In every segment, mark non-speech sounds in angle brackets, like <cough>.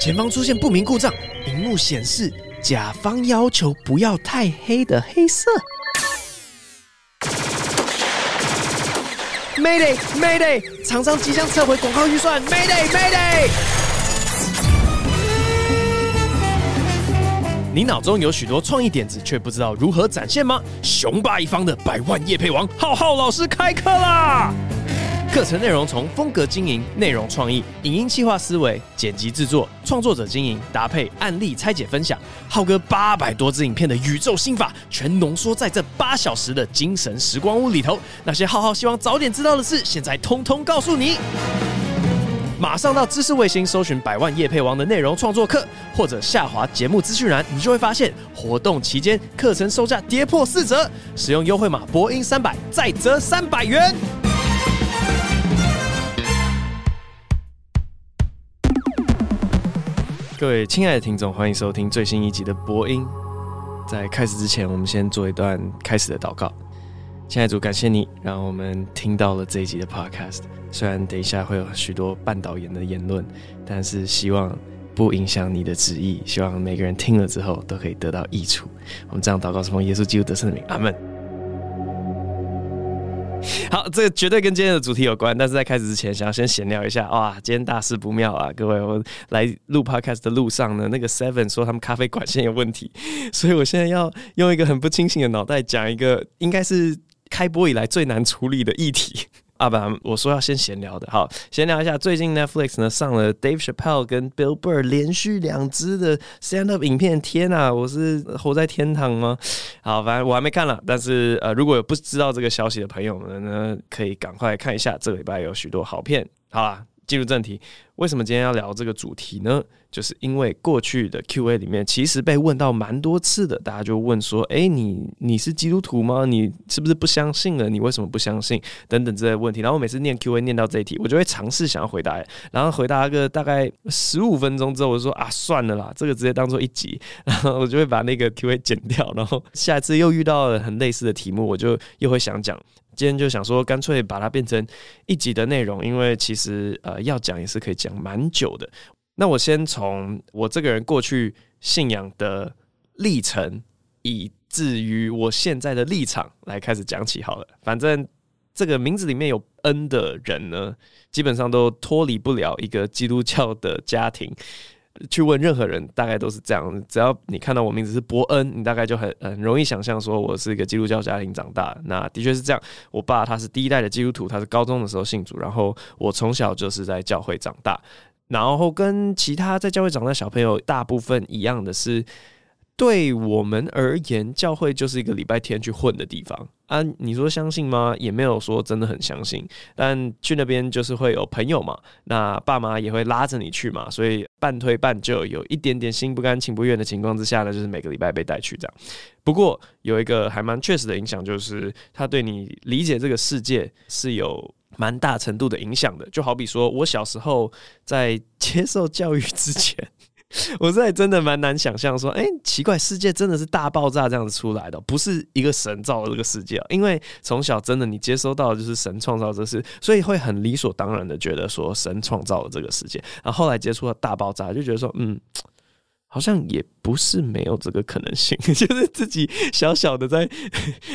前方出现不明故障，荧幕显示甲方要求不要太黑的黑色。Mayday，Mayday，厂商即将撤回广告预算。Mayday，Mayday。你脑中有许多创意点子，却不知道如何展现吗？雄霸一方的百万业配王浩浩老师开课啦！课程内容从风格经营、内容创意、影音企划思维、剪辑制作、创作者经营、搭配案例拆解分享，浩哥八百多支影片的宇宙心法，全浓缩在这八小时的精神时光屋里头。那些浩浩希望早点知道的事，现在通通告诉你。马上到知识卫星搜寻百万夜配王的内容创作课，或者下滑节目资讯栏，你就会发现活动期间课程售价跌破四折，使用优惠码博音三百再折三百元。各位亲爱的听众，欢迎收听最新一集的播音。在开始之前，我们先做一段开始的祷告。亲爱的主，感谢你让我们听到了这一集的 Podcast。虽然等一下会有许多半导演的言论，但是希望不影响你的旨意。希望每个人听了之后都可以得到益处。我们这样祷告，是奉耶稣基督得胜的名，阿门。<laughs> 好，这个绝对跟今天的主题有关，但是在开始之前，想要先闲聊一下。哇，今天大事不妙啊，各位！我来录 podcast 的路上呢，那个 Seven 说他们咖啡管线有问题，所以我现在要用一个很不清醒的脑袋讲一个应该是开播以来最难处理的议题。啊不，我说要先闲聊的，好，闲聊一下。最近 Netflix 呢上了 Dave Chappelle 跟 Bill Burr 连续两支的 stand up 影片，天啊，我是活在天堂吗？好，反正我还没看了，但是呃，如果有不知道这个消息的朋友们呢，可以赶快看一下，这个礼拜有许多好片。好啦，进入正题，为什么今天要聊这个主题呢？就是因为过去的 Q&A 里面，其实被问到蛮多次的，大家就问说：“哎、你你是基督徒吗？你是不是不相信了？你为什么不相信？”等等这些问题。然后每次念 Q&A 念到这一题，我就会尝试想要回答，然后回答个大概十五分钟之后，我就说：“啊，算了啦，这个直接当做一集。<laughs> ”然后我就会把那个 Q&A 剪掉。然后下一次又遇到了很类似的题目，我就又会想讲。今天就想说，干脆把它变成一集的内容，因为其实呃要讲也是可以讲蛮久的。那我先从我这个人过去信仰的历程，以至于我现在的立场来开始讲起好了。反正这个名字里面有 N 的人呢，基本上都脱离不了一个基督教的家庭。去问任何人，大概都是这样。只要你看到我名字是伯恩，你大概就很很容易想象说我是一个基督教家庭长大。那的确是这样。我爸他是第一代的基督徒，他是高中的时候信主，然后我从小就是在教会长大。然后跟其他在教会长大的小朋友大部分一样的是，对我们而言，教会就是一个礼拜天去混的地方啊。你说相信吗？也没有说真的很相信，但去那边就是会有朋友嘛，那爸妈也会拉着你去嘛，所以半推半就，有一点点心不甘情不愿的情况之下呢，就是每个礼拜被带去这样。不过有一个还蛮确实的影响，就是他对你理解这个世界是有。蛮大程度的影响的，就好比说，我小时候在接受教育之前，<laughs> 我现在真的蛮难想象说，哎，奇怪，世界真的是大爆炸这样子出来的，不是一个神造的这个世界，因为从小真的你接收到就是神创造这事，所以会很理所当然的觉得说神创造了这个世界，然后后来接触到大爆炸，就觉得说，嗯，好像也不是没有这个可能性，<laughs> 就是自己小小的在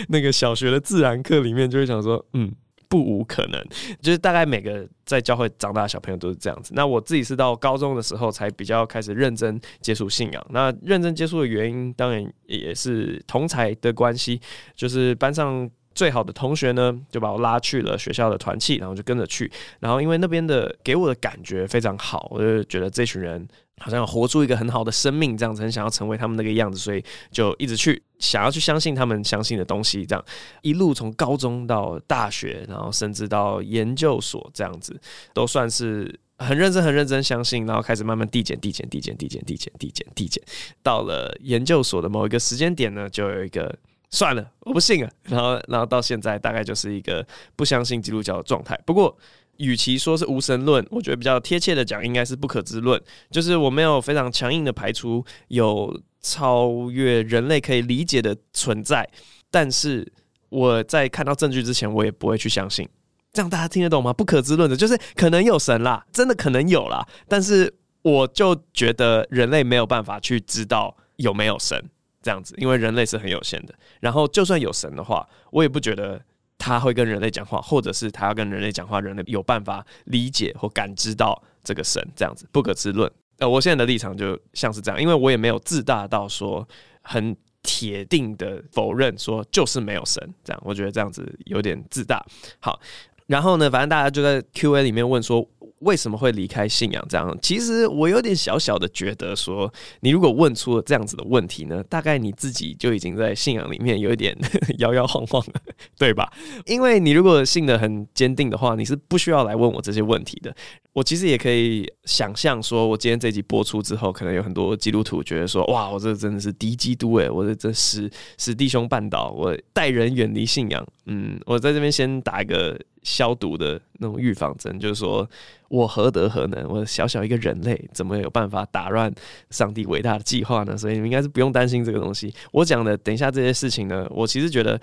那个小学的自然课里面就会想说，嗯。不无可能，就是大概每个在教会长大的小朋友都是这样子。那我自己是到高中的时候才比较开始认真接触信仰。那认真接触的原因，当然也是同才的关系，就是班上最好的同学呢，就把我拉去了学校的团契，然后就跟着去。然后因为那边的给我的感觉非常好，我就觉得这群人。好像活出一个很好的生命，这样子很想要成为他们那个样子，所以就一直去想要去相信他们相信的东西，这样一路从高中到大学，然后甚至到研究所，这样子都算是很认真、很认真相信，然后开始慢慢递减、递减、递减、递减、递减、递减、递减，到了研究所的某一个时间点呢，就有一个算了，我不信了，然后，然后到现在大概就是一个不相信基督教的状态。不过。与其说是无神论，我觉得比较贴切的讲，应该是不可知论。就是我没有非常强硬的排除有超越人类可以理解的存在，但是我在看到证据之前，我也不会去相信。这样大家听得懂吗？不可知论的，就是可能有神啦，真的可能有啦，但是我就觉得人类没有办法去知道有没有神这样子，因为人类是很有限的。然后就算有神的话，我也不觉得他会跟人类讲话，或者是他要跟人类讲话，人类有办法理解或感知到这个神这样子，不可知论。呃，我现在的立场就像是这样，因为我也没有自大到说很铁定的否认说就是没有神这样，我觉得这样子有点自大。好，然后呢，反正大家就在 Q&A 里面问说。为什么会离开信仰？这样，其实我有点小小的觉得说，你如果问出了这样子的问题呢，大概你自己就已经在信仰里面有一点 <laughs> 摇摇晃晃了，对吧？因为你如果信得很坚定的话，你是不需要来问我这些问题的。我其实也可以想象说，我今天这集播出之后，可能有很多基督徒觉得说，哇，我这真的是敌基督诶，我这这使使弟兄半岛，我带人远离信仰。嗯，我在这边先打一个。消毒的那种预防针，就是说我何德何能？我小小一个人类，怎么有办法打乱上帝伟大的计划呢？所以你们应该是不用担心这个东西。我讲的，等一下这些事情呢，我其实觉得，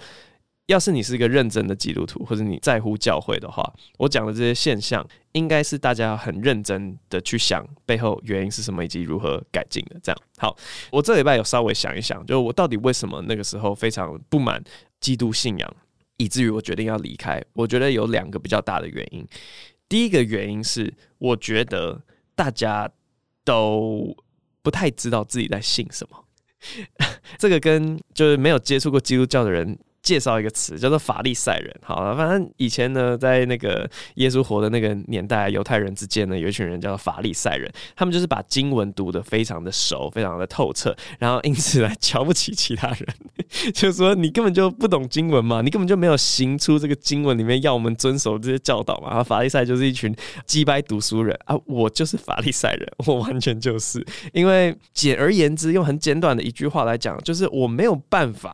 要是你是一个认真的基督徒，或者你在乎教会的话，我讲的这些现象，应该是大家很认真的去想背后原因是什么，以及如何改进的。这样好，我这礼拜有稍微想一想，就我到底为什么那个时候非常不满基督信仰。以至于我决定要离开。我觉得有两个比较大的原因。第一个原因是，我觉得大家都不太知道自己在信什么。<laughs> 这个跟就是没有接触过基督教的人。介绍一个词叫做法利赛人。好了，反正以前呢，在那个耶稣活的那个年代，犹太人之间呢，有一群人叫做法利赛人，他们就是把经文读得非常的熟，非常的透彻，然后因此来瞧不起其他人，<laughs> 就是说你根本就不懂经文嘛，你根本就没有行出这个经文里面要我们遵守这些教导嘛。然后法利赛就是一群鸡掰读书人啊，我就是法利赛人，我完全就是，因为简而言之，用很简短的一句话来讲，就是我没有办法。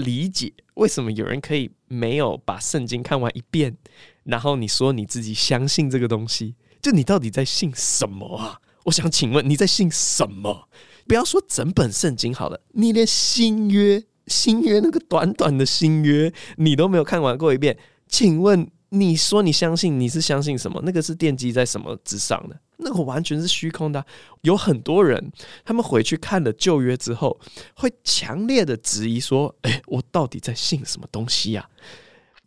理解为什么有人可以没有把圣经看完一遍，然后你说你自己相信这个东西，就你到底在信什么啊？我想请问你在信什么？不要说整本圣经好了，你连新约、新约那个短短的新约你都没有看完过一遍，请问你说你相信，你是相信什么？那个是奠基在什么之上的？那个完全是虚空的。有很多人，他们回去看了旧约之后，会强烈的质疑说：“诶，我到底在信什么东西呀？”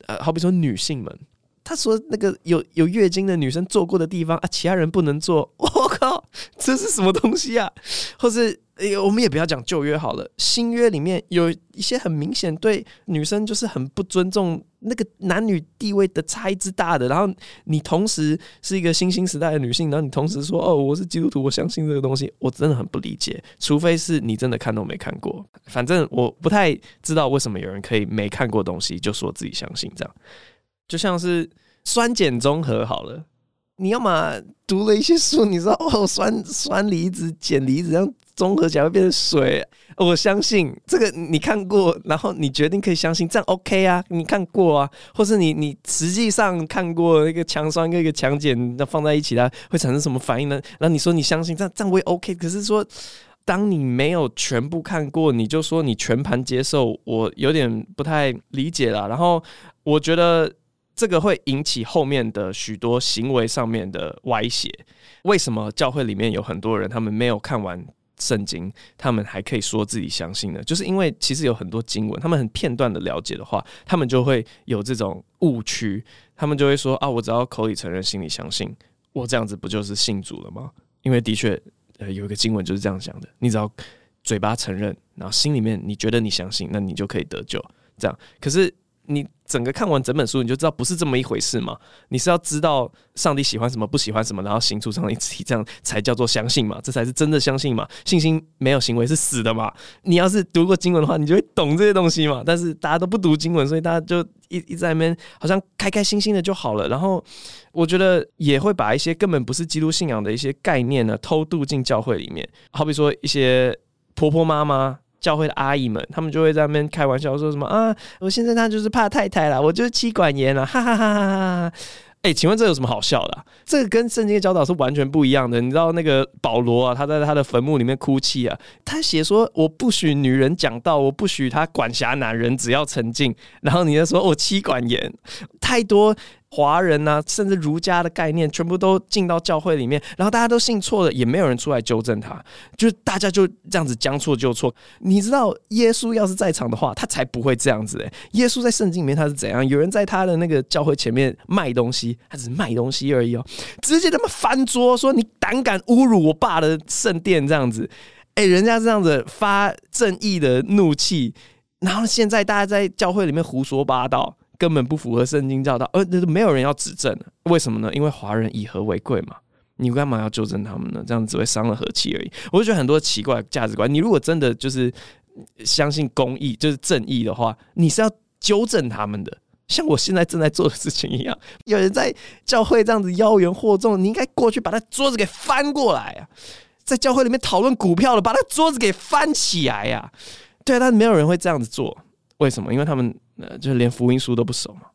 呃，好比说女性们，她说那个有有月经的女生坐过的地方啊，其他人不能坐。<laughs> 我靠，这是什么东西啊？或是。哎，我们也不要讲旧约好了，新约里面有一些很明显对女生就是很不尊重，那个男女地位的差异之大的。然后你同时是一个新兴时代的女性，然后你同时说哦，我是基督徒，我相信这个东西，我真的很不理解。除非是你真的看都没看过，反正我不太知道为什么有人可以没看过东西就说自己相信这样。就像是酸碱中和好了，你要么读了一些书，你知道哦，酸酸离子、碱离子这样。综合起来会变成水，我相信这个你看过，然后你决定可以相信，这样 OK 啊？你看过啊？或是你你实际上看过一个强酸跟一个强碱，那放在一起它会产生什么反应呢？然后你说你相信，这样这样会 OK。可是说，当你没有全部看过，你就说你全盘接受，我有点不太理解啦。然后我觉得这个会引起后面的许多行为上面的歪斜。为什么教会里面有很多人他们没有看完？圣经，他们还可以说自己相信呢，就是因为其实有很多经文，他们很片段的了解的话，他们就会有这种误区，他们就会说啊，我只要口里承认，心里相信，我这样子不就是信主了吗？因为的确，呃，有一个经文就是这样讲的，你只要嘴巴承认，然后心里面你觉得你相信，那你就可以得救。这样，可是。你整个看完整本书，你就知道不是这么一回事嘛。你是要知道上帝喜欢什么，不喜欢什么，然后行出上帝旨意，这样才叫做相信嘛。这才是真的相信嘛。信心没有行为是死的嘛。你要是读过经文的话，你就会懂这些东西嘛。但是大家都不读经文，所以大家就一一直在那边好像开开心心的就好了。然后我觉得也会把一些根本不是基督信仰的一些概念呢偷渡进教会里面。好比说一些婆婆妈妈。教会的阿姨们，他们就会在那边开玩笑说什么啊？我现在他就是怕太太了，我就是妻管严了，哈哈哈哈哈哈！哎、欸，请问这有什么好笑的、这个跟圣经的教导是完全不一样的。你知道那个保罗啊，他在他的坟墓里面哭泣啊，他写说我不许女人讲道，我不许他管辖男人，只要沉静。然后你就说我妻管严，太多华人啊，甚至儒家的概念全部都进到教会里面，然后大家都信错了，也没有人出来纠正他，就大家就这样子将错就错。你知道耶稣要是在场的话，他才不会这样子诶。耶稣在圣经里面他是怎样？有人在他的那个教会前面卖东西，他只是卖东西而已哦，直接他妈翻桌说，你胆敢侮辱我爸的圣殿这样子，诶，人家这样子发正义的怒气，然后现在大家在教会里面胡说八道。根本不符合圣经教导，而没有人要指正，为什么呢？因为华人以和为贵嘛，你干嘛要纠正他们呢？这样只会伤了和气而已。我就觉得很多奇怪价值观，你如果真的就是相信公义，就是正义的话，你是要纠正他们的，像我现在正在做的事情一样。有人在教会这样子妖言惑众，你应该过去把他桌子给翻过来啊！在教会里面讨论股票的，把他桌子给翻起来呀！对啊，但没有人会这样子做，为什么？因为他们。就是连福音书都不熟嘛，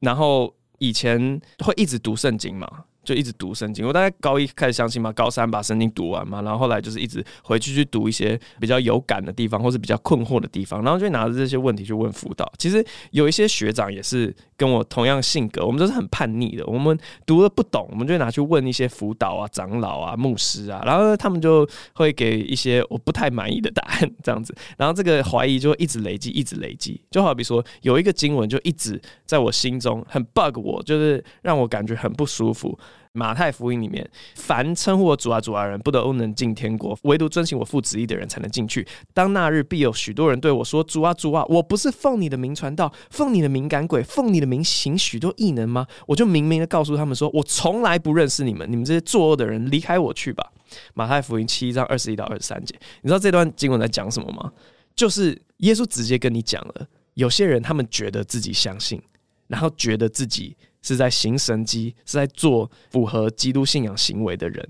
然后以前会一直读圣经嘛。就一直读圣经，我大概高一开始相信嘛，高三把圣经读完嘛，然后后来就是一直回去去读一些比较有感的地方，或是比较困惑的地方，然后就拿着这些问题去问辅导。其实有一些学长也是跟我同样性格，我们都是很叛逆的。我们读了不懂，我们就拿去问一些辅导啊、长老啊、牧师啊，然后他们就会给一些我不太满意的答案，<laughs> 这样子。然后这个怀疑就会一直累积，一直累积。就好比说有一个经文就一直在我心中很 bug 我，就是让我感觉很不舒服。马太福音里面，凡称呼我主啊主啊人，不都能进天国；唯独遵行我父旨意的人，才能进去。当那日，必有许多人对我说：“主啊主啊，我不是奉你的名传道，奉你的名赶鬼，奉你的名行许多异能吗？”我就明明的告诉他们说：“我从来不认识你们，你们这些作恶的人，离开我去吧。”马太福音七章二十一到二十三节，你知道这段经文在讲什么吗？就是耶稣直接跟你讲了，有些人他们觉得自己相信，然后觉得自己。是在行神迹，是在做符合基督信仰行为的人，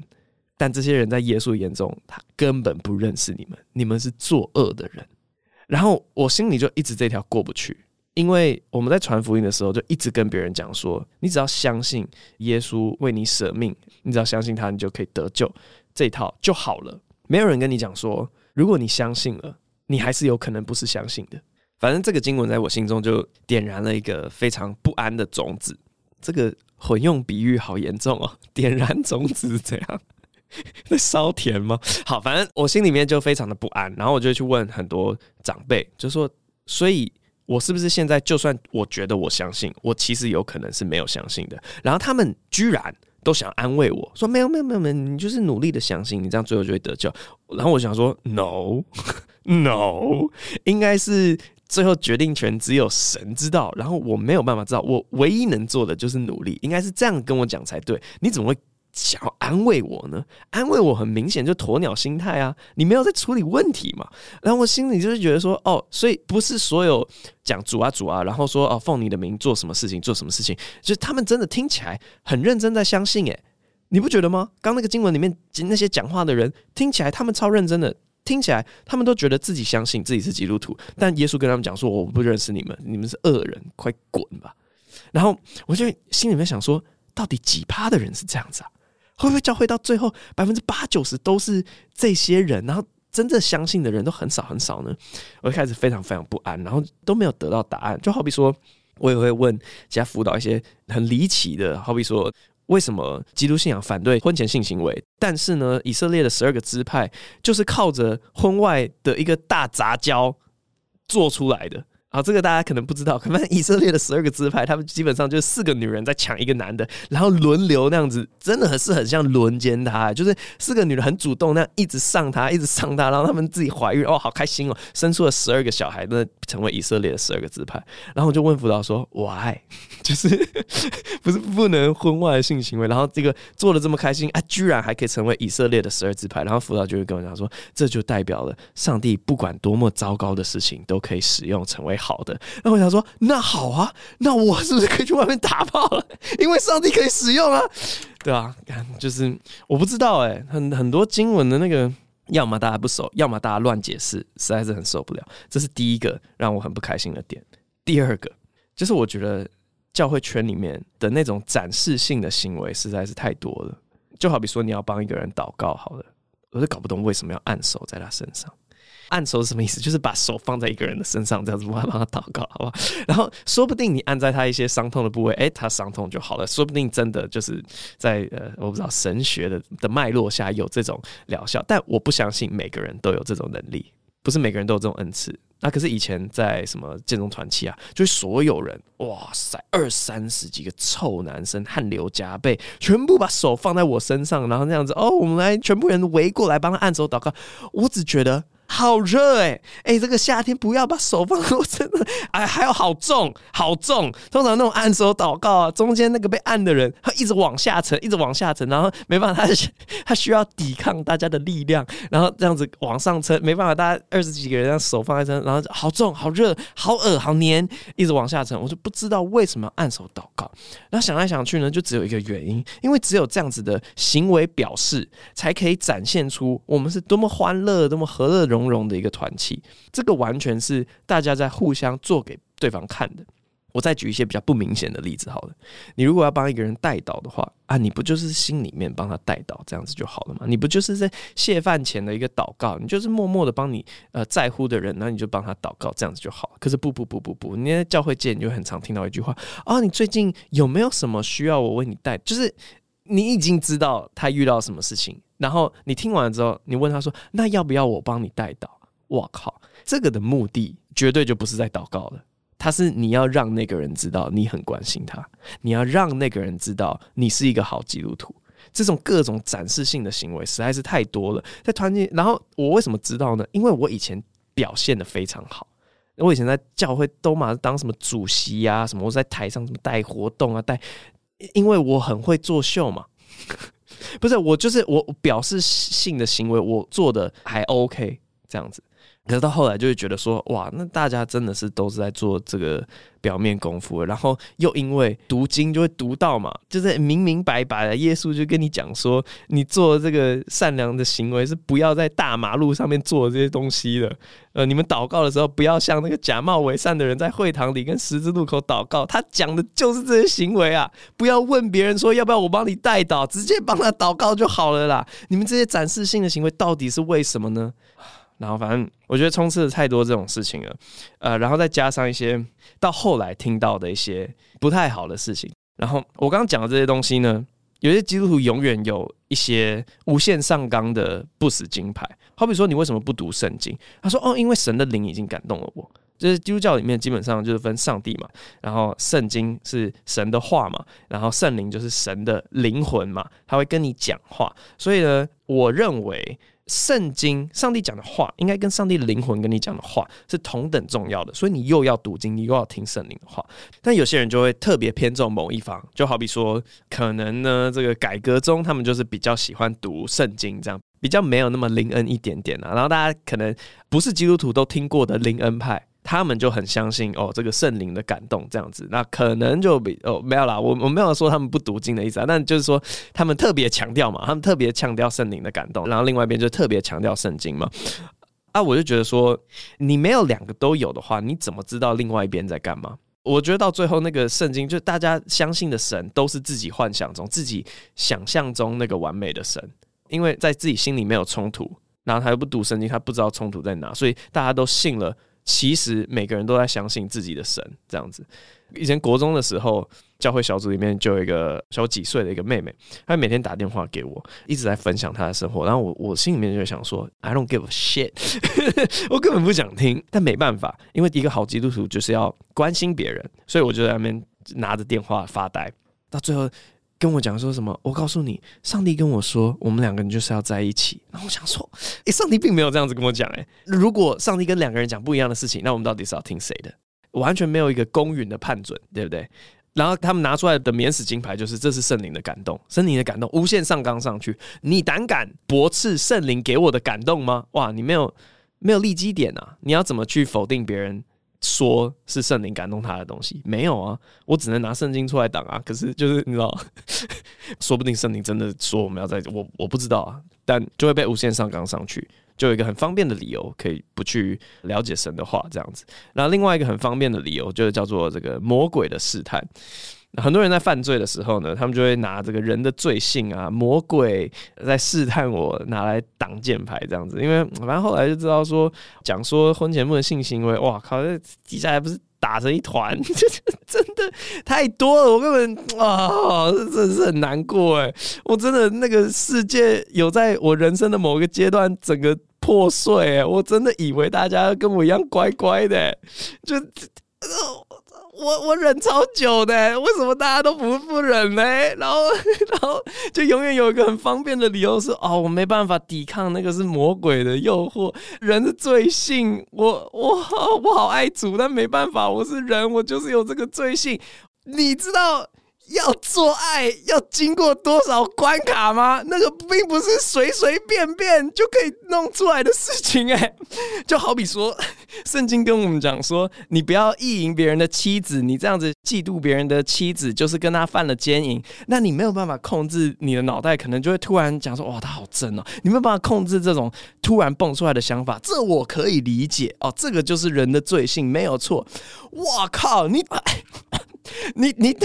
但这些人在耶稣眼中，他根本不认识你们，你们是作恶的人。然后我心里就一直这条过不去，因为我们在传福音的时候，就一直跟别人讲说，你只要相信耶稣为你舍命，你只要相信他，你就可以得救，这一套就好了。没有人跟你讲说，如果你相信了，你还是有可能不是相信的。反正这个经文在我心中就点燃了一个非常不安的种子。这个混用比喻好严重哦！点燃种子是这样，<laughs> 那烧田吗？好，反正我心里面就非常的不安，然后我就去问很多长辈，就说：所以，我是不是现在就算我觉得我相信，我其实有可能是没有相信的？然后他们居然都想安慰我说：没有，没有，没有，没有，你就是努力的相信，你这样最后就会得救。然后我想说：No，No，应该是。最后决定权只有神知道，然后我没有办法知道，我唯一能做的就是努力，应该是这样跟我讲才对。你怎么会想要安慰我呢？安慰我很明显就鸵鸟心态啊！你没有在处理问题嘛？然后我心里就是觉得说，哦，所以不是所有讲主啊主啊，然后说哦奉你的名做什么事情做什么事情，就是他们真的听起来很认真在相信，诶，你不觉得吗？刚那个经文里面那些讲话的人听起来他们超认真的。听起来，他们都觉得自己相信自己是基督徒，但耶稣跟他们讲说：“我不认识你们，你们是恶人，快滚吧！”然后我就心里面想说：“到底几趴的人是这样子啊？会不会教会到最后百分之八九十都是这些人？然后真正相信的人都很少很少呢？”我就开始非常非常不安，然后都没有得到答案。就好比说，我也会问其他辅导一些很离奇的，好比说。为什么基督信仰反对婚前性行为？但是呢，以色列的十二个支派就是靠着婚外的一个大杂交做出来的。好，这个大家可能不知道，可能以色列的十二个支派，他们基本上就是四个女人在抢一个男的，然后轮流那样子，真的很是很像轮奸他，就是四个女人很主动那样一直上他，一直上他，然后他们自己怀孕，哦，好开心哦，生出了十二个小孩，那成为以色列的十二个支派。然后我就问辅导说，why？<laughs> 就是 <laughs> 不是不能婚外性行为，然后这个做的这么开心啊，居然还可以成为以色列的十二支派。然后辅导就会跟我讲说，这就代表了上帝不管多么糟糕的事情都可以使用成为。好的，那我想说，那好啊，那我是不是可以去外面打炮了？<laughs> 因为上帝可以使用啊，对啊，就是我不知道哎、很很多经文的那个，要么大家不熟，要么大家乱解释，实在是很受不了。这是第一个让我很不开心的点。第二个就是我觉得教会圈里面的那种展示性的行为实在是太多了。就好比说你要帮一个人祷告，好了，我就搞不懂为什么要按手在他身上。按手是什么意思？<laughs> 就是把手放在一个人的身上，这样子帮他祷告，好不好？然后说不定你按在他一些伤痛的部位，诶，他伤痛就好了。说不定真的就是在呃，我不知道神学的的脉络下有这种疗效，但我不相信每个人都有这种能力，不是每个人都有这种恩赐。那可是以前在什么建中团契啊，就是所有人，哇塞，二三十几个臭男生，汗流浃背，全部把手放在我身上，然后那样子，哦，我们来，全部人围过来帮他按手祷告。我只觉得。好热哎哎，这个夏天不要把手放在我身上，<laughs> 哎，还有好重好重。通常那种按手祷告啊，中间那个被按的人，他一直往下沉，一直往下沉，然后没办法，他他需要抵抗大家的力量，然后这样子往上撑，没办法，大家二十几个人让手放在身，然后好重好热好恶好黏，一直往下沉。我就不知道为什么按手祷告。然后想来想去呢，就只有一个原因，因为只有这样子的行为表示，才可以展现出我们是多么欢乐、多么和乐融融融的一个团契，这个完全是大家在互相做给对方看的。我再举一些比较不明显的例子好了，你如果要帮一个人代祷的话啊，你不就是心里面帮他代祷这样子就好了吗？你不就是在谢饭前的一个祷告，你就是默默的帮你呃在乎的人，那你就帮他祷告这样子就好。可是不不不不不，你在教会界你就很常听到一句话啊，你最近有没有什么需要我为你带？就是你已经知道他遇到什么事情。然后你听完之后，你问他说：“那要不要我帮你代祷？”我靠，这个的目的绝对就不是在祷告了，他是你要让那个人知道你很关心他，你要让那个人知道你是一个好基督徒。这种各种展示性的行为实在是太多了，在团体。然后我为什么知道呢？因为我以前表现得非常好，我以前在教会都嘛当什么主席呀、啊，什么我在台上什么带活动啊，带，因为我很会作秀嘛。不是我，就是我表示性的行为，我做的还 OK 这样子。可是到后来就会觉得说，哇，那大家真的是都是在做这个表面功夫，然后又因为读经就会读到嘛，就是明明白白的，耶稣就跟你讲说，你做这个善良的行为是不要在大马路上面做这些东西的。呃，你们祷告的时候不要像那个假冒伪善的人在会堂里跟十字路口祷告，他讲的就是这些行为啊！不要问别人说要不要我帮你代祷，直接帮他祷告就好了啦。你们这些展示性的行为到底是为什么呢？然后反正我觉得充斥了太多这种事情了，呃，然后再加上一些到后来听到的一些不太好的事情。然后我刚刚讲的这些东西呢，有些基督徒永远有一些无限上纲的不死金牌。好比说，你为什么不读圣经？他说：“哦，因为神的灵已经感动了我。”就是基督教里面基本上就是分上帝嘛，然后圣经是神的话嘛，然后圣灵就是神的灵魂嘛，他会跟你讲话。所以呢，我认为。圣经，上帝讲的话，应该跟上帝灵魂跟你讲的话是同等重要的，所以你又要读经，你又要听圣灵的话。但有些人就会特别偏重某一方，就好比说，可能呢，这个改革中他们就是比较喜欢读圣经，这样比较没有那么灵恩一点点啊。然后大家可能不是基督徒都听过的灵恩派。他们就很相信哦，这个圣灵的感动这样子，那可能就比哦没有啦，我我没有说他们不读经的意思啊，但就是说他们特别强调嘛，他们特别强调圣灵的感动，然后另外一边就特别强调圣经嘛。啊，我就觉得说，你没有两个都有的话，你怎么知道另外一边在干嘛？我觉得到最后那个圣经，就大家相信的神都是自己幻想中、自己想象中那个完美的神，因为在自己心里没有冲突，然后他又不读圣经，他不知道冲突在哪，所以大家都信了。其实每个人都在相信自己的神，这样子。以前国中的时候，教会小组里面就有一个小几岁的一个妹妹，她每天打电话给我，一直在分享她的生活。然后我我心里面就想说，I don't give a shit，<laughs> 我根本不想听。但没办法，因为一个好基督徒就是要关心别人，所以我就在那边拿着电话发呆。到最后。跟我讲说什么？我告诉你，上帝跟我说，我们两个人就是要在一起。然后我想说，诶，上帝并没有这样子跟我讲。诶，如果上帝跟两个人讲不一样的事情，那我们到底是要听谁的？完全没有一个公允的判准，对不对？然后他们拿出来的免死金牌就是，这是圣灵的感动，圣灵的感动无限上纲上去。你胆敢驳斥圣灵给我的感动吗？哇，你没有没有立基点啊！你要怎么去否定别人？说是圣灵感动他的东西没有啊，我只能拿圣经出来挡啊。可是就是你知道，<laughs> 说不定圣灵真的说我们要在我我不知道啊，但就会被无限上纲上去，就有一个很方便的理由可以不去了解神的话这样子。那另外一个很方便的理由就是叫做这个魔鬼的试探。很多人在犯罪的时候呢，他们就会拿这个人的罪性啊，魔鬼在试探我，拿来挡箭牌这样子。因为反正后来就知道说，讲说婚前不能性行为，哇靠，这底下还不是打成一团，<laughs> 真的太多了，我根本啊，真的是很难过哎，我真的那个世界有在我人生的某个阶段整个破碎，我真的以为大家跟我一样乖乖的，就哦。我我忍超久的，为什么大家都不不忍呢？然后 <laughs> 然后就永远有一个很方便的理由是哦，我没办法抵抗那个是魔鬼的诱惑，人的罪性，我我我好爱主，但没办法，我是人，我就是有这个罪性，你知道。要做爱要经过多少关卡吗？那个并不是随随便便就可以弄出来的事情哎、就好比说，圣经跟我们讲说，你不要意淫别人的妻子，你这样子嫉妒别人的妻子，就是跟他犯了奸淫。那你没有办法控制你的脑袋，可能就会突然讲说，哇，他好正哦。你没有办法控制这种突然蹦出来的想法，这我可以理解哦。这个就是人的罪性，没有错。我靠，你 <coughs> 你。你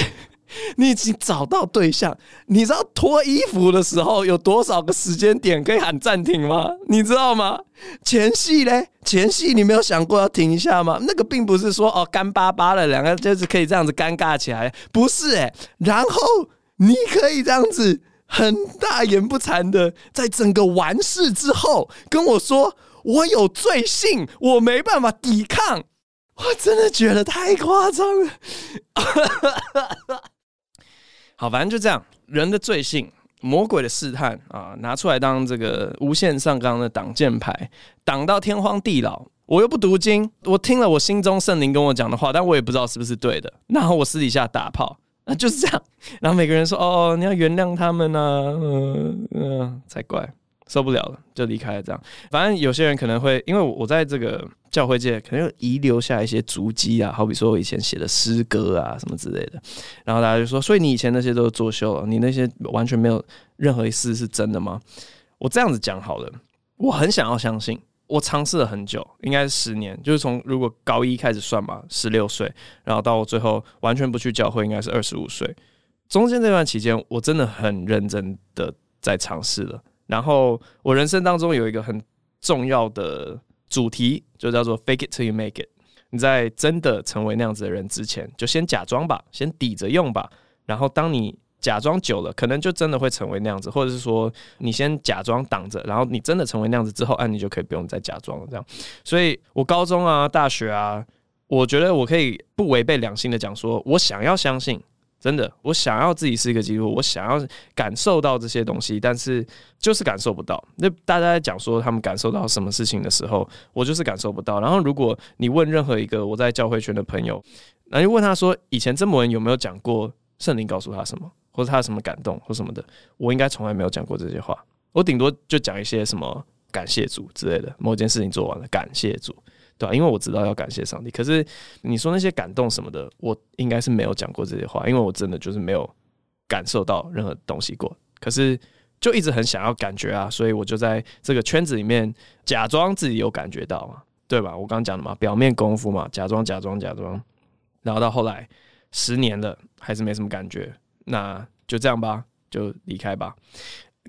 <laughs> 你已经找到对象，你知道脱衣服的时候有多少个时间点可以喊暂停吗？你知道吗？前戏嘞，前戏你没有想过要停一下吗？那个并不是说哦干巴巴的两个就是可以这样子尴尬起来，不是诶。然后你可以这样子很大言不惭的，在整个完事之后跟我说我有罪性，我没办法抵抗，我真的觉得太夸张了。<laughs> 好，反正就这样，人的罪性，魔鬼的试探啊，拿出来当这个无限上纲的挡箭牌，挡到天荒地老。我又不读经，我听了我心中圣灵跟我讲的话，但我也不知道是不是对的。然后我私底下打炮，那就是这样。<laughs> 然后每个人说：“哦，你要原谅他们呢、啊。”嗯嗯，才怪。受不了了，就离开了。这样，反正有些人可能会，因为我在这个教会界，可能遗留下一些足迹啊，好比说我以前写的诗歌啊什么之类的。然后大家就说，所以你以前那些都是作秀了，你那些完全没有任何一丝是真的吗？我这样子讲好了，我很想要相信，我尝试了很久，应该是十年，就是从如果高一开始算吧，十六岁，然后到我最后完全不去教会，应该是二十五岁。中间这段期间，我真的很认真的在尝试了。然后我人生当中有一个很重要的主题，就叫做 “fake it till you make it”。你在真的成为那样子的人之前，就先假装吧，先抵着用吧。然后当你假装久了，可能就真的会成为那样子，或者是说你先假装挡着，然后你真的成为那样子之后，哎，你就可以不用再假装了。这样，所以我高中啊、大学啊，我觉得我可以不违背良心的讲说，我想要相信。真的，我想要自己是一个基督徒，我想要感受到这些东西，但是就是感受不到。那大家在讲说他们感受到什么事情的时候，我就是感受不到。然后，如果你问任何一个我在教会圈的朋友，那就问他说，以前曾博恩有没有讲过圣灵告诉他什么，或者他有什么感动或什么的，我应该从来没有讲过这些话。我顶多就讲一些什么感谢主之类的，某件事情做完了，感谢主。对？因为我知道要感谢上帝。可是你说那些感动什么的，我应该是没有讲过这些话，因为我真的就是没有感受到任何东西过。可是就一直很想要感觉啊，所以我就在这个圈子里面假装自己有感觉到嘛，对吧？我刚刚讲的嘛，表面功夫嘛，假装假装假装，然后到后来十年了还是没什么感觉，那就这样吧，就离开吧。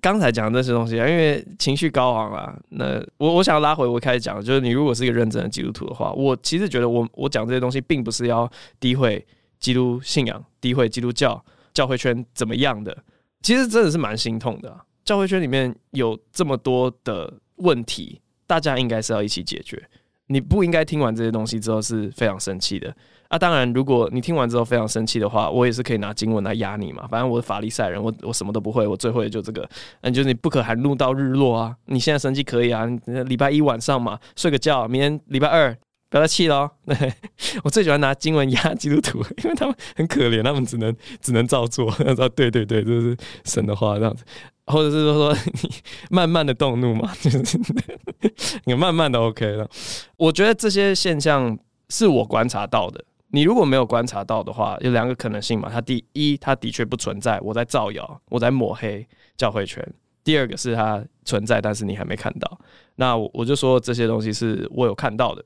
刚才讲的这些东西啊，因为情绪高昂啊，那我我想要拉回我开始讲的，就是你如果是一个认真的基督徒的话，我其实觉得我我讲这些东西，并不是要诋毁基督信仰、诋毁基督教教会圈怎么样的，其实真的是蛮心痛的。教会圈里面有这么多的问题，大家应该是要一起解决。你不应该听完这些东西之后是非常生气的。啊，当然，如果你听完之后非常生气的话，我也是可以拿经文来压你嘛。反正我是法利赛人，我我什么都不会，我最会就这个。嗯，就是你不可含怒到日落啊。你现在生气可以啊，礼拜一晚上嘛，睡个觉，明天礼拜二不要再气了。对，<laughs> 我最喜欢拿经文压基督徒，因为他们很可怜，他们只能只能照做。他 <laughs> 说对对对，这是神的话这样子，或者是说说你慢慢的动怒嘛，就 <laughs> 是你慢慢的 OK 了。我觉得这些现象是我观察到的。你如果没有观察到的话，有两个可能性嘛。它第一，它的确不存在，我在造谣，我在抹黑教会圈。第二个是它存在，但是你还没看到。那我就说这些东西是我有看到的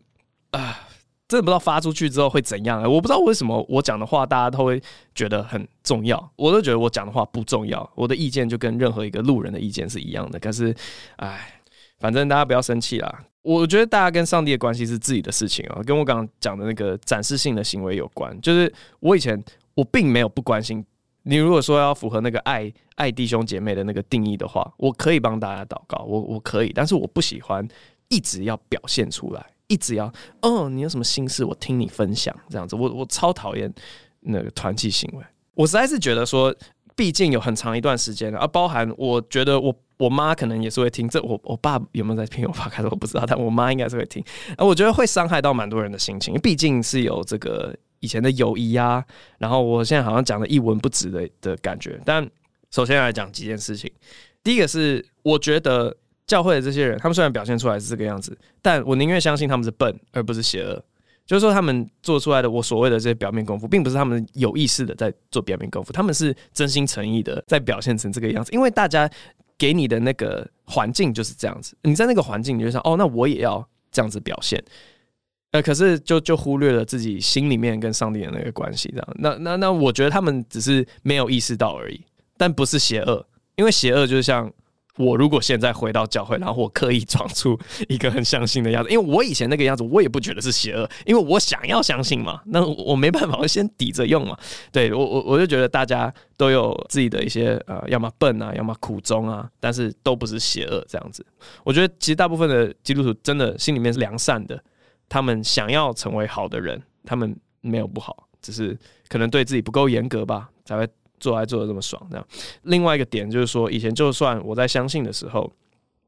啊。真的不知道发出去之后会怎样、我不知道为什么我讲的话大家都会觉得很重要，我都觉得我讲的话不重要。我的意见就跟任何一个路人的意见是一样的。可是，哎，反正大家不要生气啦。我觉得大家跟上帝的关系是自己的事情啊，跟我刚刚讲的那个展示性的行为有关。就是我以前我并没有不关心你。如果说要符合那个爱爱弟兄姐妹的那个定义的话，我可以帮大家祷告，我我可以，但是我不喜欢一直要表现出来。一直要哦，你有什么心事，我听你分享这样子。我我超讨厌那个团体行为。我实在是觉得说，毕竟有很长一段时间了，啊，包含我觉得我我妈可能也是会听这。我我爸有没有在听我爸开始我不知道，但我妈应该是会听。啊，我觉得会伤害到蛮多人的心情，毕竟是有这个以前的友谊啊。然后我现在好像讲的一文不值的的感觉。但首先来讲几件事情，第一个是我觉得。教会的这些人，他们虽然表现出来是这个样子，但我宁愿相信他们是笨，而不是邪恶。就是说，他们做出来的我所谓的这些表面功夫，并不是他们有意识的在做表面功夫，他们是真心诚意的在表现成这个样子。因为大家给你的那个环境就是这样子，你在那个环境，你就想，哦，那我也要这样子表现。呃，可是就就忽略了自己心里面跟上帝的那个关系，这样。那那那，我觉得他们只是没有意识到而已，但不是邪恶，因为邪恶就像。我如果现在回到教会，然后我刻意装出一个很相信的样子，<laughs> 因为我以前那个样子，我也不觉得是邪恶，因为我想要相信嘛，<laughs> 那我没办法，我先抵着用嘛。对，我我我就觉得大家都有自己的一些呃，要么笨啊，要么苦衷啊，但是都不是邪恶这样子。我觉得其实大部分的基督徒真的心里面是良善的，他们想要成为好的人，他们没有不好，只是可能对自己不够严格吧，才会。做还做的这么爽，这样。另外一个点就是说，以前就算我在相信的时候，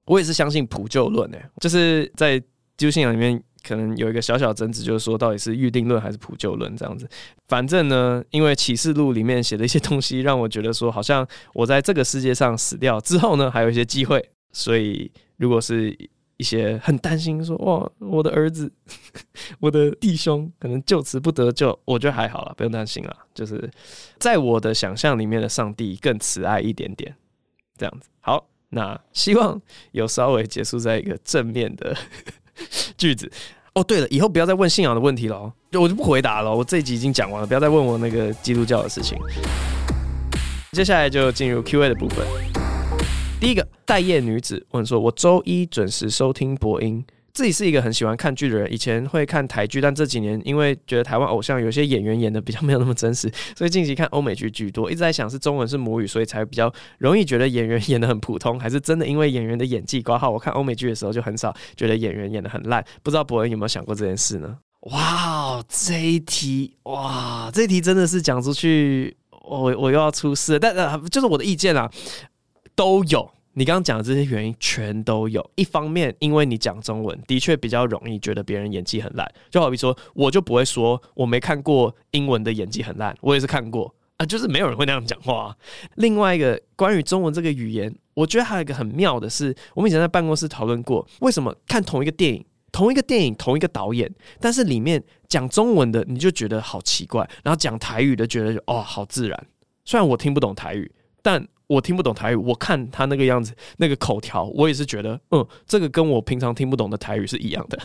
我也是相信普救论诶，就是在基督信仰里面可能有一个小小争执，就是说到底是预定论还是普救论这样子。反正呢，因为启示录里面写的一些东西，让我觉得说，好像我在这个世界上死掉之后呢，还有一些机会。所以，如果是一些很担心说，哇，我的儿子，<laughs> 我的弟兄可能就此不得救，我觉得还好了，不用担心了。就是在我的想象里面的上帝更慈爱一点点，这样子。好，那希望有稍微结束在一个正面的 <laughs> 句子。哦，对了，以后不要再问信仰的问题了，我就不回答了。我这一集已经讲完了，不要再问我那个基督教的事情。接下来就进入 Q&A 的部分。第一个待业女子问说：“我周一准时收听播音，自己是一个很喜欢看剧的人，以前会看台剧，但这几年因为觉得台湾偶像有些演员演的比较没有那么真实，所以近期看欧美剧居多。一直在想是中文是母语，所以才比较容易觉得演员演的很普通，还是真的因为演员的演技挂号？我看欧美剧的时候就很少觉得演员演的很烂，不知道博恩有没有想过这件事呢？”哇，这一题哇，这一题真的是讲出去，我我又要出事，但呃，就是我的意见啊。都有，你刚刚讲的这些原因全都有。一方面，因为你讲中文的确比较容易觉得别人演技很烂，就好比说，我就不会说我没看过英文的演技很烂，我也是看过啊，就是没有人会那样讲话。另外一个关于中文这个语言，我觉得还有一个很妙的是，我们以前在办公室讨论过，为什么看同一个电影、同一个电影、同一个导演，但是里面讲中文的你就觉得好奇怪，然后讲台语的觉得哦好自然。虽然我听不懂台语，但我听不懂台语，我看他那个样子，那个口条，我也是觉得，嗯，这个跟我平常听不懂的台语是一样的。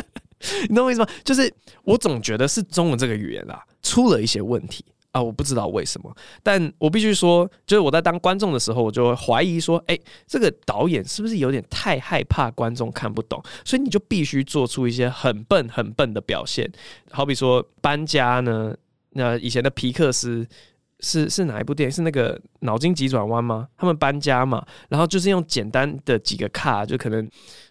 <laughs> 你懂我意思吗？就是我总觉得是中文这个语言啊，出了一些问题啊，我不知道为什么。但我必须说，就是我在当观众的时候，我就会怀疑说，哎，这个导演是不是有点太害怕观众看不懂，所以你就必须做出一些很笨、很笨的表现。好比说搬家呢，那以前的皮克斯。是是哪一部电影？是那个脑筋急转弯吗？他们搬家嘛，然后就是用简单的几个卡，就可能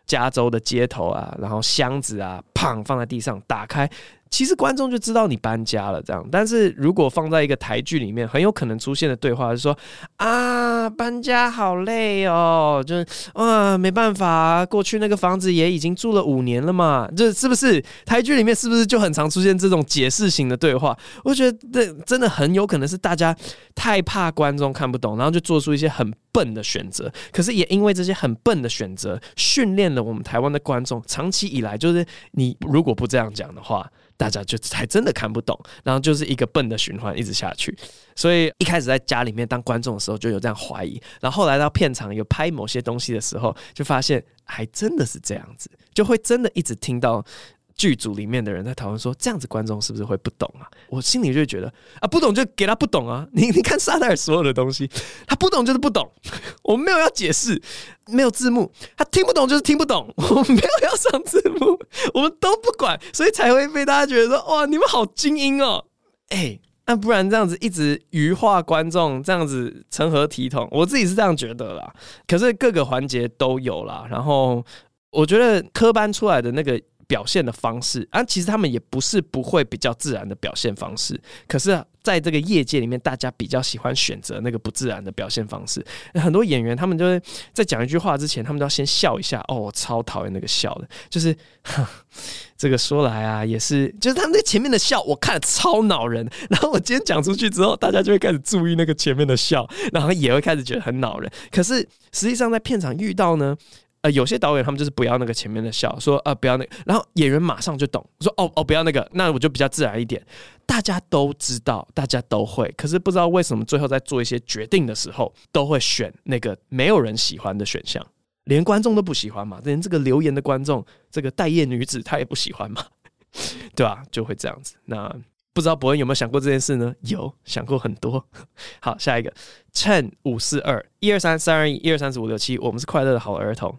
加州的街头啊，然后箱子啊，砰放在地上，打开。其实观众就知道你搬家了，这样。但是如果放在一个台剧里面，很有可能出现的对话是说：“啊，搬家好累哦，就是啊，没办法，过去那个房子也已经住了五年了嘛，这是不是？台剧里面是不是就很常出现这种解释型的对话？我觉得这真的很有可能是大家太怕观众看不懂，然后就做出一些很笨的选择。可是也因为这些很笨的选择，训练了我们台湾的观众，长期以来就是你如果不这样讲的话。大家就还真的看不懂，然后就是一个笨的循环一直下去。所以一开始在家里面当观众的时候就有这样怀疑，然后后来到片场有拍某些东西的时候，就发现还真的是这样子，就会真的一直听到剧组里面的人在讨论说，这样子观众是不是会不懂啊？我心里就觉得啊，不懂就给他不懂啊。<laughs> 你你看萨泰尔所有的东西，他不懂就是不懂，<laughs> 我没有要解释，没有字幕，他听不懂就是听不懂，<laughs> 我没有要上字幕，我们都不管，所以才会被大家觉得说，哇，你们好精英哦，哎、那不然这样子一直愚化观众，这样子成何体统？我自己是这样觉得啦。可是各个环节都有啦，然后我觉得科班出来的那个表现的方式啊，其实他们也不是不会比较自然的表现方式，可是。在这个业界里面，大家比较喜欢选择那个不自然的表现方式。很多演员他们就会在讲一句话之前，他们都要先笑一下。哦，我超讨厌那个笑的，就是 <laughs> 这个说来啊，也是，就是他们在前面的笑，我看了超恼人。然后我今天讲出去之后，大家就会开始注意那个前面的笑，然后也会开始觉得很恼人。可是实际上在片场遇到呢。呃，有些导演他们就是不要那个前面的笑，说呃不要那个，然后演员马上就懂，说哦哦不要那个，那我就比较自然一点。大家都知道，大家都会，可是不知道为什么最后在做一些决定的时候，都会选那个没有人喜欢的选项，连观众都不喜欢嘛，连这个留言的观众，这个待业女子她也不喜欢嘛，<laughs> 对吧？就会这样子。那。不知道伯恩有没有想过这件事呢？有想过很多。<laughs> 好，下一个，Chen 五四二一二三三二一一二三四五六七，我们是快乐的好儿童，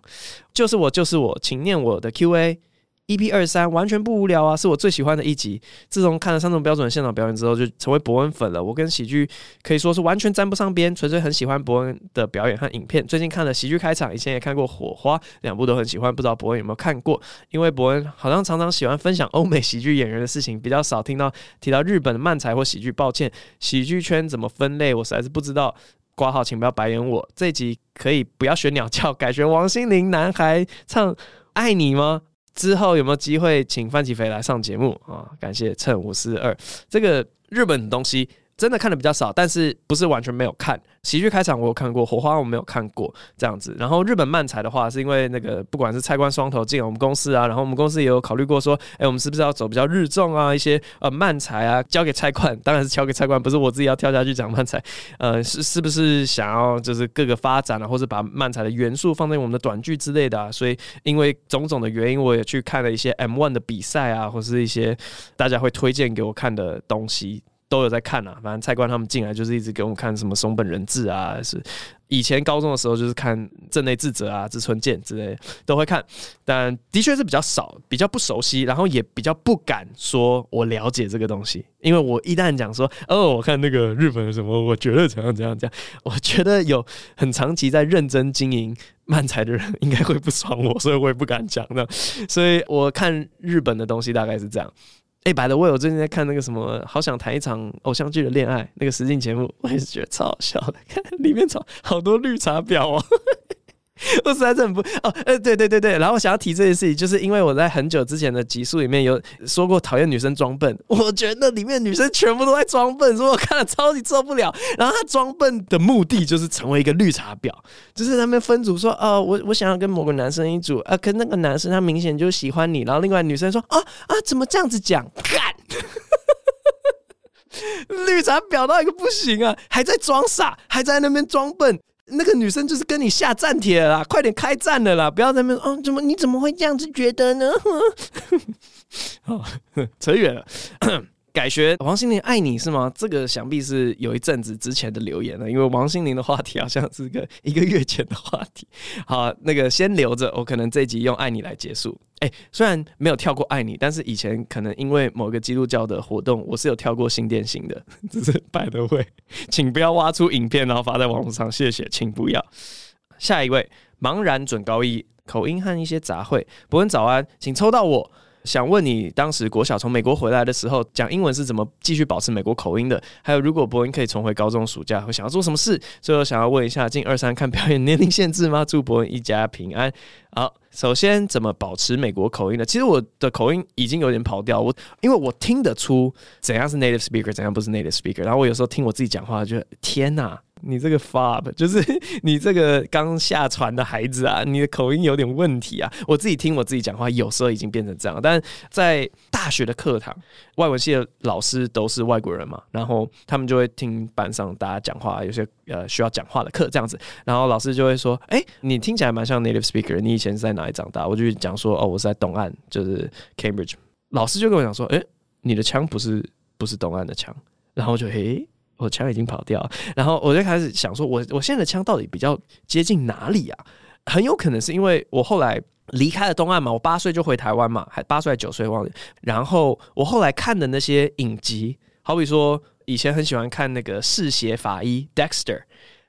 就是我，就是我，请念我的 Q&A。EP 二三完全不无聊啊，是我最喜欢的一集。自从看了三种标准的现场表演之后，就成为博恩粉了。我跟喜剧可以说是完全沾不上边，纯粹很喜欢博恩的表演和影片。最近看了喜剧开场，以前也看过火花，两部都很喜欢。不知道博恩有没有看过？因为博恩好像常常喜欢分享欧美喜剧演员的事情，比较少听到提到日本的漫才或喜剧。抱歉，喜剧圈怎么分类，我实在是不知道。挂号，请不要白眼我。这集可以不要选鸟叫，改选王心凌男孩唱《爱你》吗？之后有没有机会请范琪斐来上节目啊？感谢趁五四二，这个日本东西。真的看的比较少，但是不是完全没有看。喜剧开场我有看过，火花我没有看过这样子。然后日本漫才的话，是因为那个不管是菜冠双头进我们公司啊，然后我们公司也有考虑过说，哎、我们是不是要走比较日综啊，一些呃漫才啊，交给菜冠，当然是交给菜冠，不是我自己要跳下去讲漫才。呃，是是不是想要就是各个发展啊，或者把漫才的元素放在我们的短剧之类的啊？所以因为种种的原因，我也去看了一些 M one 的比赛啊，或是一些大家会推荐给我看的东西。都有在看啊，反正蔡官他们进来就是一直给我们看什么松本人志啊，是以前高中的时候就是看镇内智则啊、志村健之类都会看，但的确是比较少，比较不熟悉，然后也比较不敢说我了解这个东西，因为我一旦讲说哦，我看那个日本的什么，我觉得怎样怎样怎样，<laughs> 我觉得有很长期在认真经营漫才的人应该会不爽我，所以我也不敢讲。的，所以我看日本的东西大概是这样。哎，百的我有最近在看那个什么，好想谈一场偶像剧的恋爱那个实境节目，我也是觉得超好笑的，看里面超好多绿茶婊哦。<laughs> 我实在是很不哦，呃，对对对对，然后我想要提这件事情，就是因为我在很久之前的集数里面有说过讨厌女生装笨，<laughs> 我觉得里面女生全部都在装笨，所以我看了超级受不了。<laughs> 然后她装笨的目的就是成为一个绿茶婊，就是他们分组说，哦，我我想要跟某个男生一组，啊，可那个男生他明显就喜欢你，然后另外女生说，啊啊，怎么这样子讲？干，绿茶婊到一个不行啊，还在装傻，还在那边装笨。那个女生就是跟你下战帖了啦，快点开战了啦！不要在那边哦，怎么你怎么会这样子觉得呢？<laughs> 哦，扯远了。改学王心凌爱你是吗？这个想必是有一阵子之前的留言了，因为王心凌的话题好像是个一个月前的话题。<laughs> 好，那个先留着，我可能这集用爱你来结束。哎、虽然没有跳过爱你，但是以前可能因为某个基督教的活动，我是有跳过新电信的。<laughs> 这是拜的会，请不要挖出影片然后发在网络上，谢谢，请不要。下一位，茫然准高一，口音和一些杂烩。不问早安，请抽到我。想问你，当时国小从美国回来的时候，讲英文是怎么继续保持美国口音的？还有，如果伯恩可以重回高中暑假，会想要做什么事？最后想要问一下，进二三看表演年龄限制吗？祝伯恩一家平安。好，首先怎么保持美国口音呢？其实我的口音已经有点跑调，我因为我听得出怎样是 native speaker，怎样不是 native speaker。然后我有时候听我自己讲话，就天哪！你这个 fob 就是 <laughs> 你这个刚下船的孩子啊，你的口音有点问题啊！我自己听我自己讲话，有时候已经变成这样。但在大学的课堂，外文系的老师都是外国人嘛，然后他们就会听班上大家讲话，有些呃需要讲话的课这样子，然后老师就会说：“哎，你听起来蛮像 native speaker，你以前是在哪里长大？”我就讲说：“哦，我是在东岸，就是 Cambridge。”老师就跟我讲说：“诶、欸，你的枪不是不是东岸的枪。”然后就嘿、我枪已经跑掉。然后我就开始想说我，我我现在的枪到底比较接近哪里啊？很有可能是因为我后来离开了东岸嘛，我八岁就回台湾嘛，还八岁还九岁忘了。然后我后来看的那些影集，好比说以前很喜欢看那个《嗜血法医》Dexter，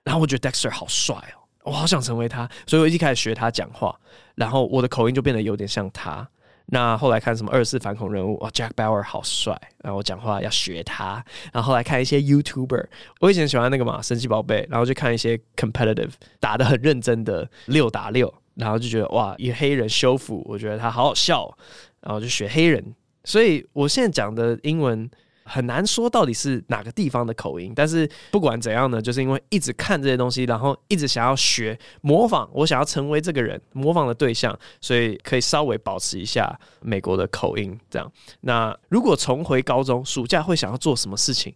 然后我觉得 Dexter 好帅哦。我好想成为他，所以我一开始学他讲话，然后我的口音就变得有点像他。那后来看什么二次反恐人物，哇，Jack Bauer 好帅，然后我讲话要学他。然后后来看一些 YouTuber，我以前喜欢那个嘛神奇宝贝，然后就看一些 competitive 打的很认真的六打六，然后就觉得哇，一个黑人修复，我觉得他好好笑，然后就学黑人。所以我现在讲的英文。很难说到底是哪个地方的口音，但是不管怎样呢，就是因为一直看这些东西，然后一直想要学模仿，我想要成为这个人模仿的对象，所以可以稍微保持一下美国的口音。这样，那如果重回高中，暑假会想要做什么事情？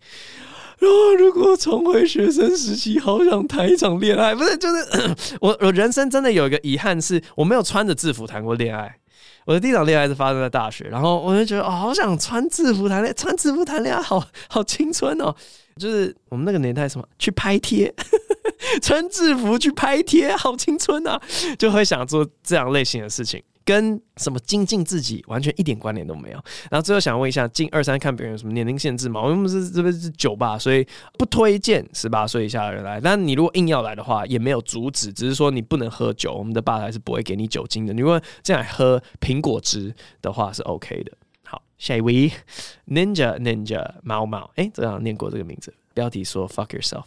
然后，如果重回学生时期，好想谈一场恋爱。不是，就是 <clears throat> 我我人生真的有一个遗憾，是我没有穿着制服谈过恋爱。我的第一场恋爱是发生在大学，然后我就觉得哦，好想穿制服谈恋爱，穿制服谈恋爱好好青春哦！就是我们那个年代什么去拍贴，<laughs> 穿制服去拍贴，好青春啊！就会想做这样类型的事情。跟什么精进自己完全一点关联都没有。然后最后想问一下，进二三看别人有什么年龄限制吗？我们是这边是酒吧，所以不推荐十八岁以下的人来。但你如果硬要来的话，也没有阻止，只是说你不能喝酒。我们的吧台是不会给你酒精的。你如果这样喝苹果汁的话是 OK 的。好，下一位 Ninja Ninja 猫猫，哎，这样念过这个名字。标题说 Fuck yourself。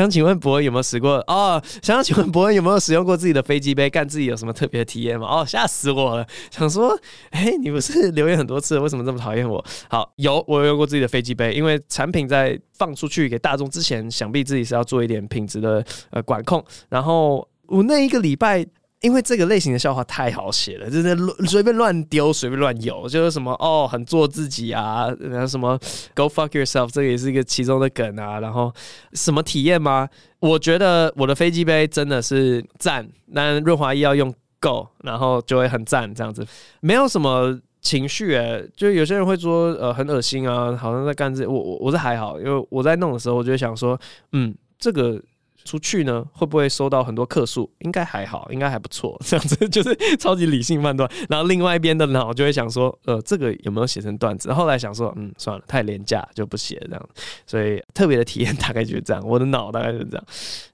想请问伯恩有没有使过哦？想请问伯恩有没有使用过自己的飞机杯？干自己有什么特别的体验吗？哦，吓死我了！<laughs> <laughs> 想说，哎、你不是留言很多次，为什么这么讨厌我？好，有我有用过自己的飞机杯，因为产品在放出去给大众之前，想必自己是要做一点品质的呃管控。然后我那一个礼拜。因为这个类型的笑话太好写了，就是随便乱丢，随便乱有，就是什么哦，很做自己啊，然后什么 Go fuck yourself，这个也是一个其中的梗啊。然后什么体验吗？我觉得我的飞机杯真的是赞，但润滑液要用够，然后就会很赞，这样子没有什么情绪诶，就有些人会说呃很恶心啊，好像在干这，我我我是还好，因为我在弄的时候，我就想说，嗯，这个。出去呢，会不会收到很多客诉？应该还好，应该还不错。<laughs> 这样子 <laughs> 就是超级理性判断。然后另外一边的脑就会想说，呃，这个有没有写成段子？后来想说，嗯，算了，太廉价就不写这样。所以特别的体验大概就是这样，我的脑大概就是这样。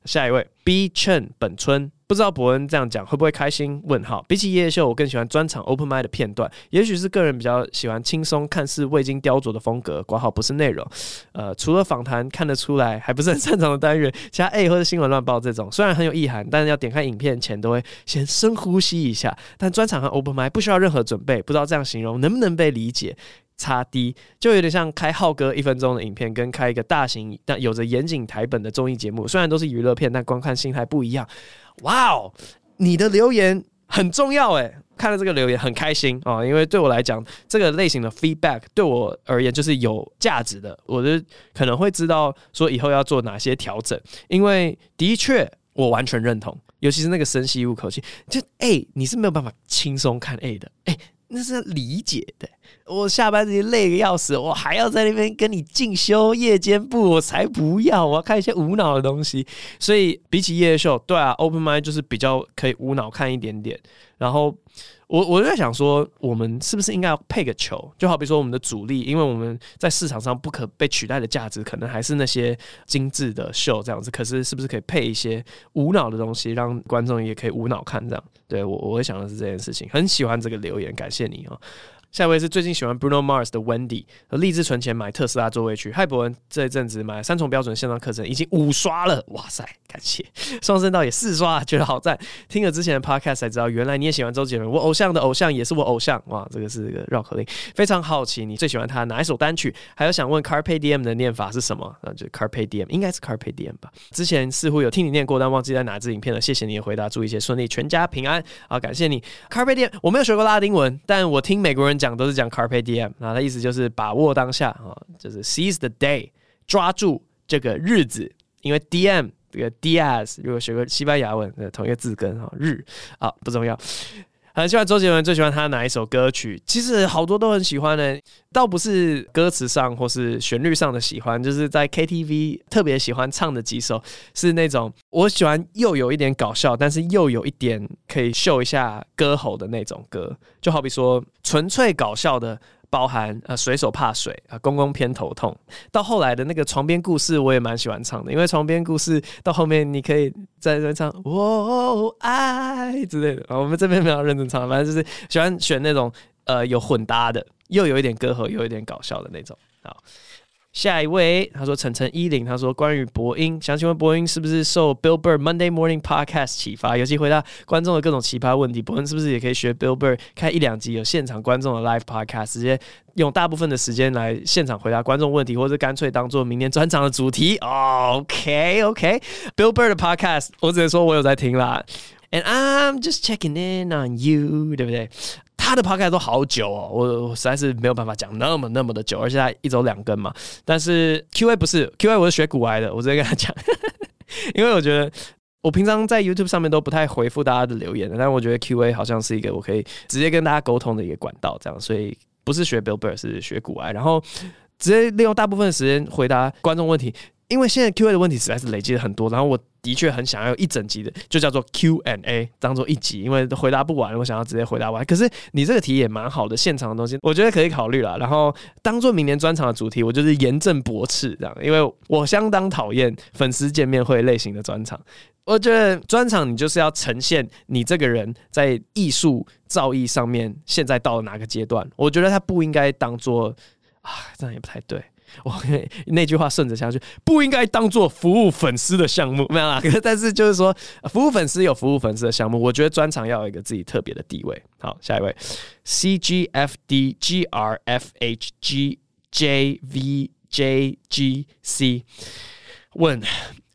下一位，B Chen 本村。不知道伯恩这样讲会不会开心？问号。比起夜夜秀，我更喜欢专场 open mic 的片段。也许是个人比较喜欢轻松、看似未经雕琢的风格。括号不是内容。呃，除了访谈看得出来还不是很擅长的单元，其他 A 或者新闻乱报这种，虽然很有意涵，但是要点开影片前都会先深呼吸一下。但专场和 open mic 不需要任何准备，不知道这样形容能不能被理解？差低就有点像开浩哥一分钟的影片，跟开一个大型但有着严谨台本的综艺节目，虽然都是娱乐片，但观看心态不一样。哇哦，你的留言很重要哎，看了这个留言很开心啊，因为对我来讲，这个类型的 feedback 对我而言就是有价值的，我就可能会知道说以后要做哪些调整，因为的确我完全认同，尤其是那个深吸一口气，就 A 你是没有办法轻松看 A 的，诶。那是理解的。我下班时累个要死，我还要在那边跟你进修夜间部，我才不要！我要看一些无脑的东西。所以比起夜秀，对啊，Open Mic 就是比较可以无脑看一点点。然后。我我就在想说，我们是不是应该要配个球？就好比说我们的主力，因为我们在市场上不可被取代的价值，可能还是那些精致的秀这样子。可是是不是可以配一些无脑的东西，让观众也可以无脑看这样？对，我我会想的是这件事情。很喜欢这个留言，感谢你哦。下一位是最近喜欢 Bruno Mars 的 Wendy，和立志存钱买特斯拉座位区。嗨，博文，这一阵子买三重标准线上课程已经五刷了，哇塞，感谢！双声道也四刷，觉得好赞。听了之前的 Podcast 才知道，原来你也喜欢周杰伦，我偶像的偶像也是我偶像，哇，这个是个绕口令。非常好奇你最喜欢他哪一首单曲？还有想问 Carpe Diem 的念法是什么？那就 Carpe Diem，应该是 Carpe Diem 吧。之前似乎有听你念过，但忘记在哪支影片了。谢谢你的回答，祝一切顺利，全家平安。啊，感谢你。Carpe Diem，我没有学过拉丁文，但我听美国人讲讲都是讲 Carpe。DM 那他意思就是把握当下啊，就是 seize the day，抓住这个日子。因为 DM 这个 dias 如果学过西班牙文，同一个字根哈，日啊不重要。很喜欢周杰伦，最喜欢他哪一首歌曲？其实好多都很喜欢呢，倒不是歌词上或是旋律上的喜欢，就是在 KTV 特别喜欢唱的几首，是那种我喜欢又有一点搞笑，但是又有一点可以秀一下歌喉的那种歌，就好比说纯粹搞笑的。包含呃水手怕水啊，公公偏头痛，到后来的那个床边故事，我也蛮喜欢唱的，因为床边故事到后面你可以在这唱我爱之类的。啊，我们这边没有认真唱，反正就是喜欢选那种呃有混搭的，又有一点歌喉，又有一点搞笑的那种，好。下一位，他说晨晨一零，他说关于播音，想请问播音是不是受 Bill Burr Monday Morning Podcast 启发，尤其回答观众的各种奇葩问题？博恩是不是也可以学 Bill Burr 开一两集有现场观众的 Live Podcast，直接用大部分的时间来现场回答观众问题，或者干脆当做明年专场的主题？OK OK，Bill Burr 的 Podcast，我只能说我有在听啦，And I'm just checking in on you，对不对？他的 podcast 都好久哦，我实在是没有办法讲那么那么的久，而且他一周两更嘛。但是 QA 不是 QA，我是学古来的，我直接跟他讲，因为我觉得我平常在 YouTube 上面都不太回复大家的留言的，但我觉得 QA 好像是一个我可以直接跟大家沟通的一个管道，这样，所以不是学 Bill Burr，是学古来，然后直接利用大部分时间回答观众问题。因为现在 Q A 的问题实在是累积了很多，然后我的确很想要一整集的，就叫做 Q and A，当做一集，因为回答不完，我想要直接回答完。可是你这个题也蛮好的，现场的东西，我觉得可以考虑了。然后当做明年专场的主题，我就是严正驳斥这样，因为我相当讨厌粉丝见面会类型的专场。我觉得专场你就是要呈现你这个人在艺术造诣上面现在到了哪个阶段。我觉得他不应该当做啊，这样也不太对。我那句话顺着下去，不应该当做服务粉丝的项目，<laughs> 没有啦。但是就是说，服务粉丝有服务粉丝的项目，我觉得专场要有一个自己特别的地位。好，下一位，C G F D G R F H G J V J G C，问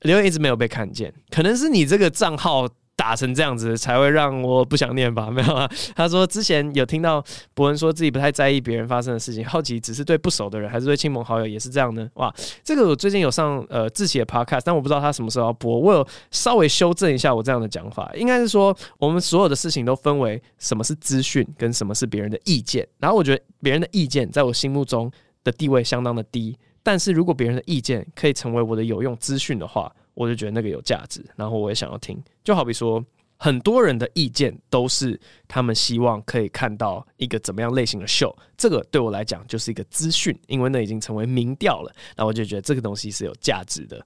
留言一直没有被看见，可能是你这个账号。打成这样子才会让我不想念吧？没有啊。他说之前有听到博文说自己不太在意别人发生的事情，好奇只是对不熟的人，还是对亲朋好友也是这样呢？哇，这个我最近有上呃志祺的 podcast，但我不知道他什么时候要播。我有稍微修正一下我这样的讲法，应该是说我们所有的事情都分为什么是资讯跟什么是别人的意见。然后我觉得别人的意见在我心目中的地位相当的低，但是如果别人的意见可以成为我的有用资讯的话。我就觉得那个有价值，然后我也想要听。就好比说，很多人的意见都是他们希望可以看到一个怎么样类型的秀，这个对我来讲就是一个资讯，因为那已经成为民调了。那我就觉得这个东西是有价值的。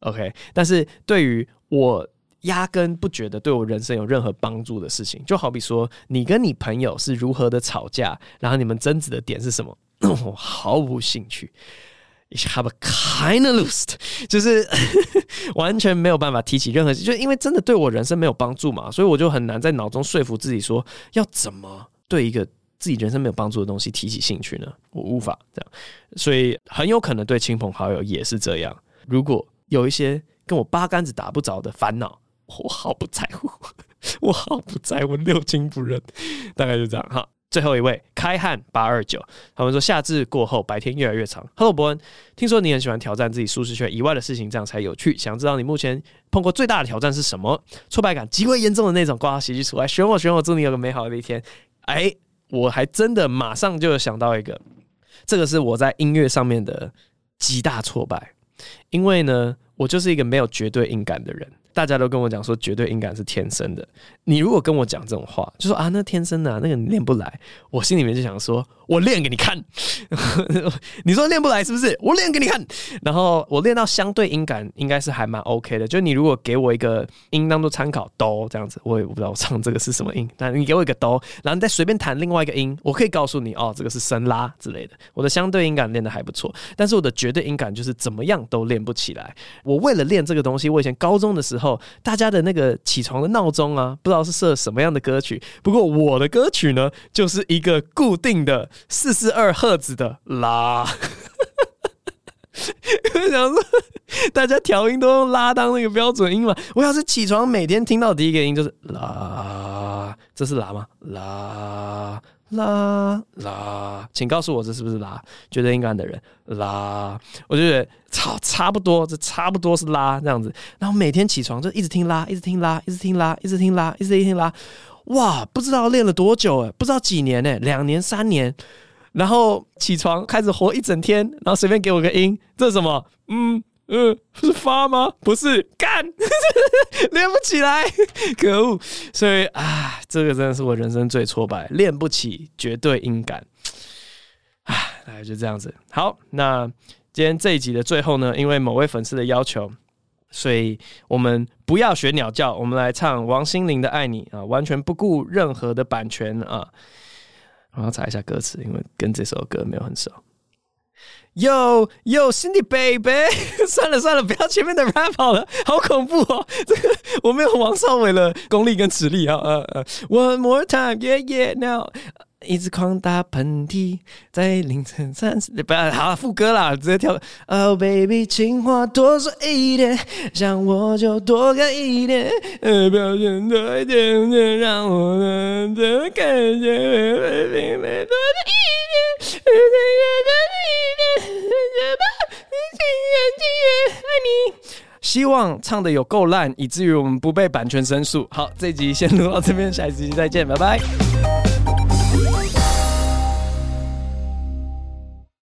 OK，但是对于我压根不觉得对我人生有任何帮助的事情，就好比说，你跟你朋友是如何的吵架，然后你们争执的点是什么，<clears throat> 我毫无兴趣。Have a kind of lost，就是 <laughs> 完全没有办法提起任何，就因为真的对我人生没有帮助嘛，所以我就很难在脑中说服自己说要怎么对一个自己人生没有帮助的东西提起兴趣呢？我无法这样，所以很有可能对亲朋好友也是这样。如果有一些跟我八竿子打不着的烦恼，我毫不在乎，我毫不在乎，六亲不认，大概就这样哈。最后一位开汉八二九，他们说夏至过后白天越来越长。Hello，伯恩，听说你很喜欢挑战自己舒适圈以外的事情，这样才有趣。想知道你目前碰过最大的挑战是什么？挫败感极为严重的那种，挂号喜剧出来，选我选我，祝你有个美好的一天。哎，我还真的马上就有想到一个，这个是我在音乐上面的极大挫败，因为呢，我就是一个没有绝对音感的人。大家都跟我讲说，绝对音感是天生的。你如果跟我讲这种话，就说啊，那天生的，那个你练不来。我心里面就想说，我练给你看。<laughs> 你说练不来是不是？我练给你看。然后我练到相对音感应该是还蛮 OK 的。就你如果给我一个音当做参考，哆这样子，我也不知道我唱这个是什么音。但你给我一个哆，然后你再随便弹另外一个音，我可以告诉你哦，这个是升拉之类的。我的相对音感练的还不错，但是我的绝对音感就是怎么样都练不起来。我为了练这个东西，我以前高中的时候。大家的那个起床的闹钟啊，不知道是设什么样的歌曲。不过我的歌曲呢，就是一个固定的四四二赫兹的拉。我想说，大家调音都用拉当那个标准音嘛。我要是起床每天听到第一个音就是拉，这是拉吗？拉。啦啦，请告诉我这是不是拉？觉得应该的人啦，我就觉得差差不多，这差不多是拉这样子。然后每天起床就一直听拉，一直听拉，一直听拉，一直听拉，一直听拉。哇，不知道练了多久哎，不知道几年哎，两年三年，然后起床开始活一整天，然后随便给我个音，这是什么？嗯嗯，是发吗？不是，干，<laughs> 练不起来，<laughs> 可恶！所以啊，这个真的是我人生最挫败，练不起绝对音感。啊，大概就这样子。好，那今天这一集的最后呢，因为某位粉丝的要求。所以我们不要学鸟叫，我们来唱王心凌的《爱你》啊，完全不顾任何的版权啊！我要查一下歌词，因为跟这首歌没有很熟。Yo Yo Cindy Baby，<laughs> 算了算了，不要前面的 rap 好了，好恐怖哦！这个我没有王少伟的功力跟实力啊！呃呃，One more time，yeah yeah now。一直狂打喷嚏，在凌晨三四，不要好副歌啦，直接跳。Oh baby，情话多说一点，想我就多看一点，表现多一点点，让我能多感觉。Baby，多说一点，再多一点，想把你情人节爱你。希望唱的有够烂，以至于我们不被版权申诉。好，这集先录到这边，下一集再见，拜拜。